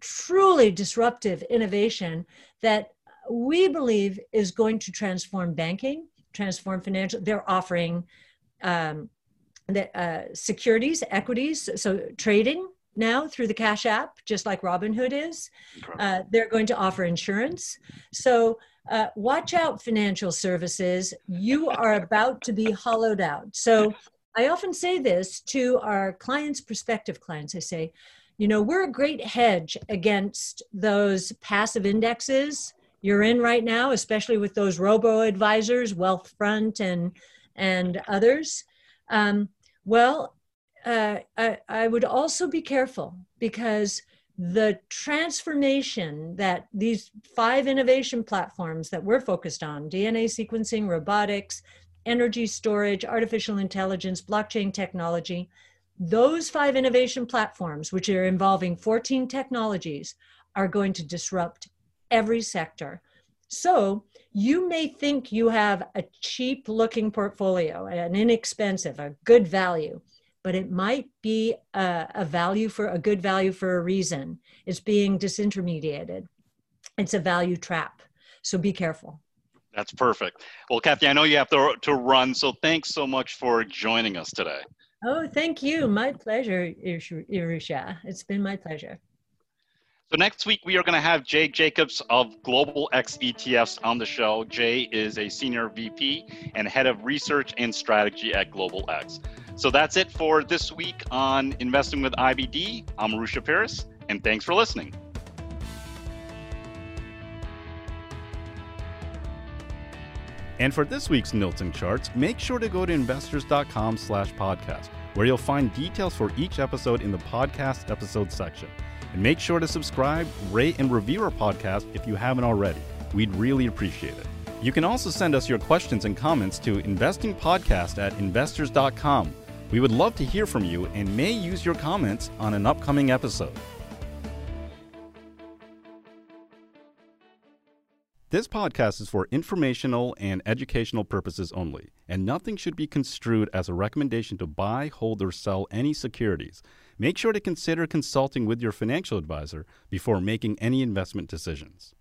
truly disruptive innovation that we believe is going to transform banking transform financial they're offering um, the, uh, securities, equities, so trading now through the Cash App, just like Robinhood is. Uh, they're going to offer insurance. So uh, watch out, financial services. You are about to be hollowed out. So I often say this to our clients, prospective clients. I say, you know, we're a great hedge against those passive indexes you're in right now, especially with those robo advisors, Wealthfront and and others. Um, well, uh, I, I would also be careful because the transformation that these five innovation platforms that we're focused on DNA sequencing, robotics, energy storage, artificial intelligence, blockchain technology those five innovation platforms, which are involving 14 technologies, are going to disrupt every sector. So you may think you have a cheap looking portfolio, an inexpensive, a good value but it might be a, a, value for a good value for a reason. It's being disintermediated. It's a value trap. So be careful. That's perfect. Well, Cathie, I know you have to, to run, so thanks so much for joining us today. Oh, thank you. My pleasure, Irusha. It's been my pleasure. So next week we are going to have Jay Jacobs of Global X ETFs on the show. Jay is a senior VP and head of research and strategy at Global X. So that's it for this week on Investing with IBD. I'm Arusha Paris, and thanks for listening. And for this week's and charts, make sure to go to investors.com slash podcast, where you'll find details for each episode in the podcast episode section. And make sure to subscribe, rate, and review our podcast if you haven't already. We'd really appreciate it. You can also send us your questions and comments to investingpodcast at investors.com. We would love to hear from you and may use your comments on an upcoming episode. This podcast is for informational and educational purposes only, and nothing should be construed as a recommendation to buy, hold, or sell any securities. Make sure to consider consulting with your financial advisor before making any investment decisions.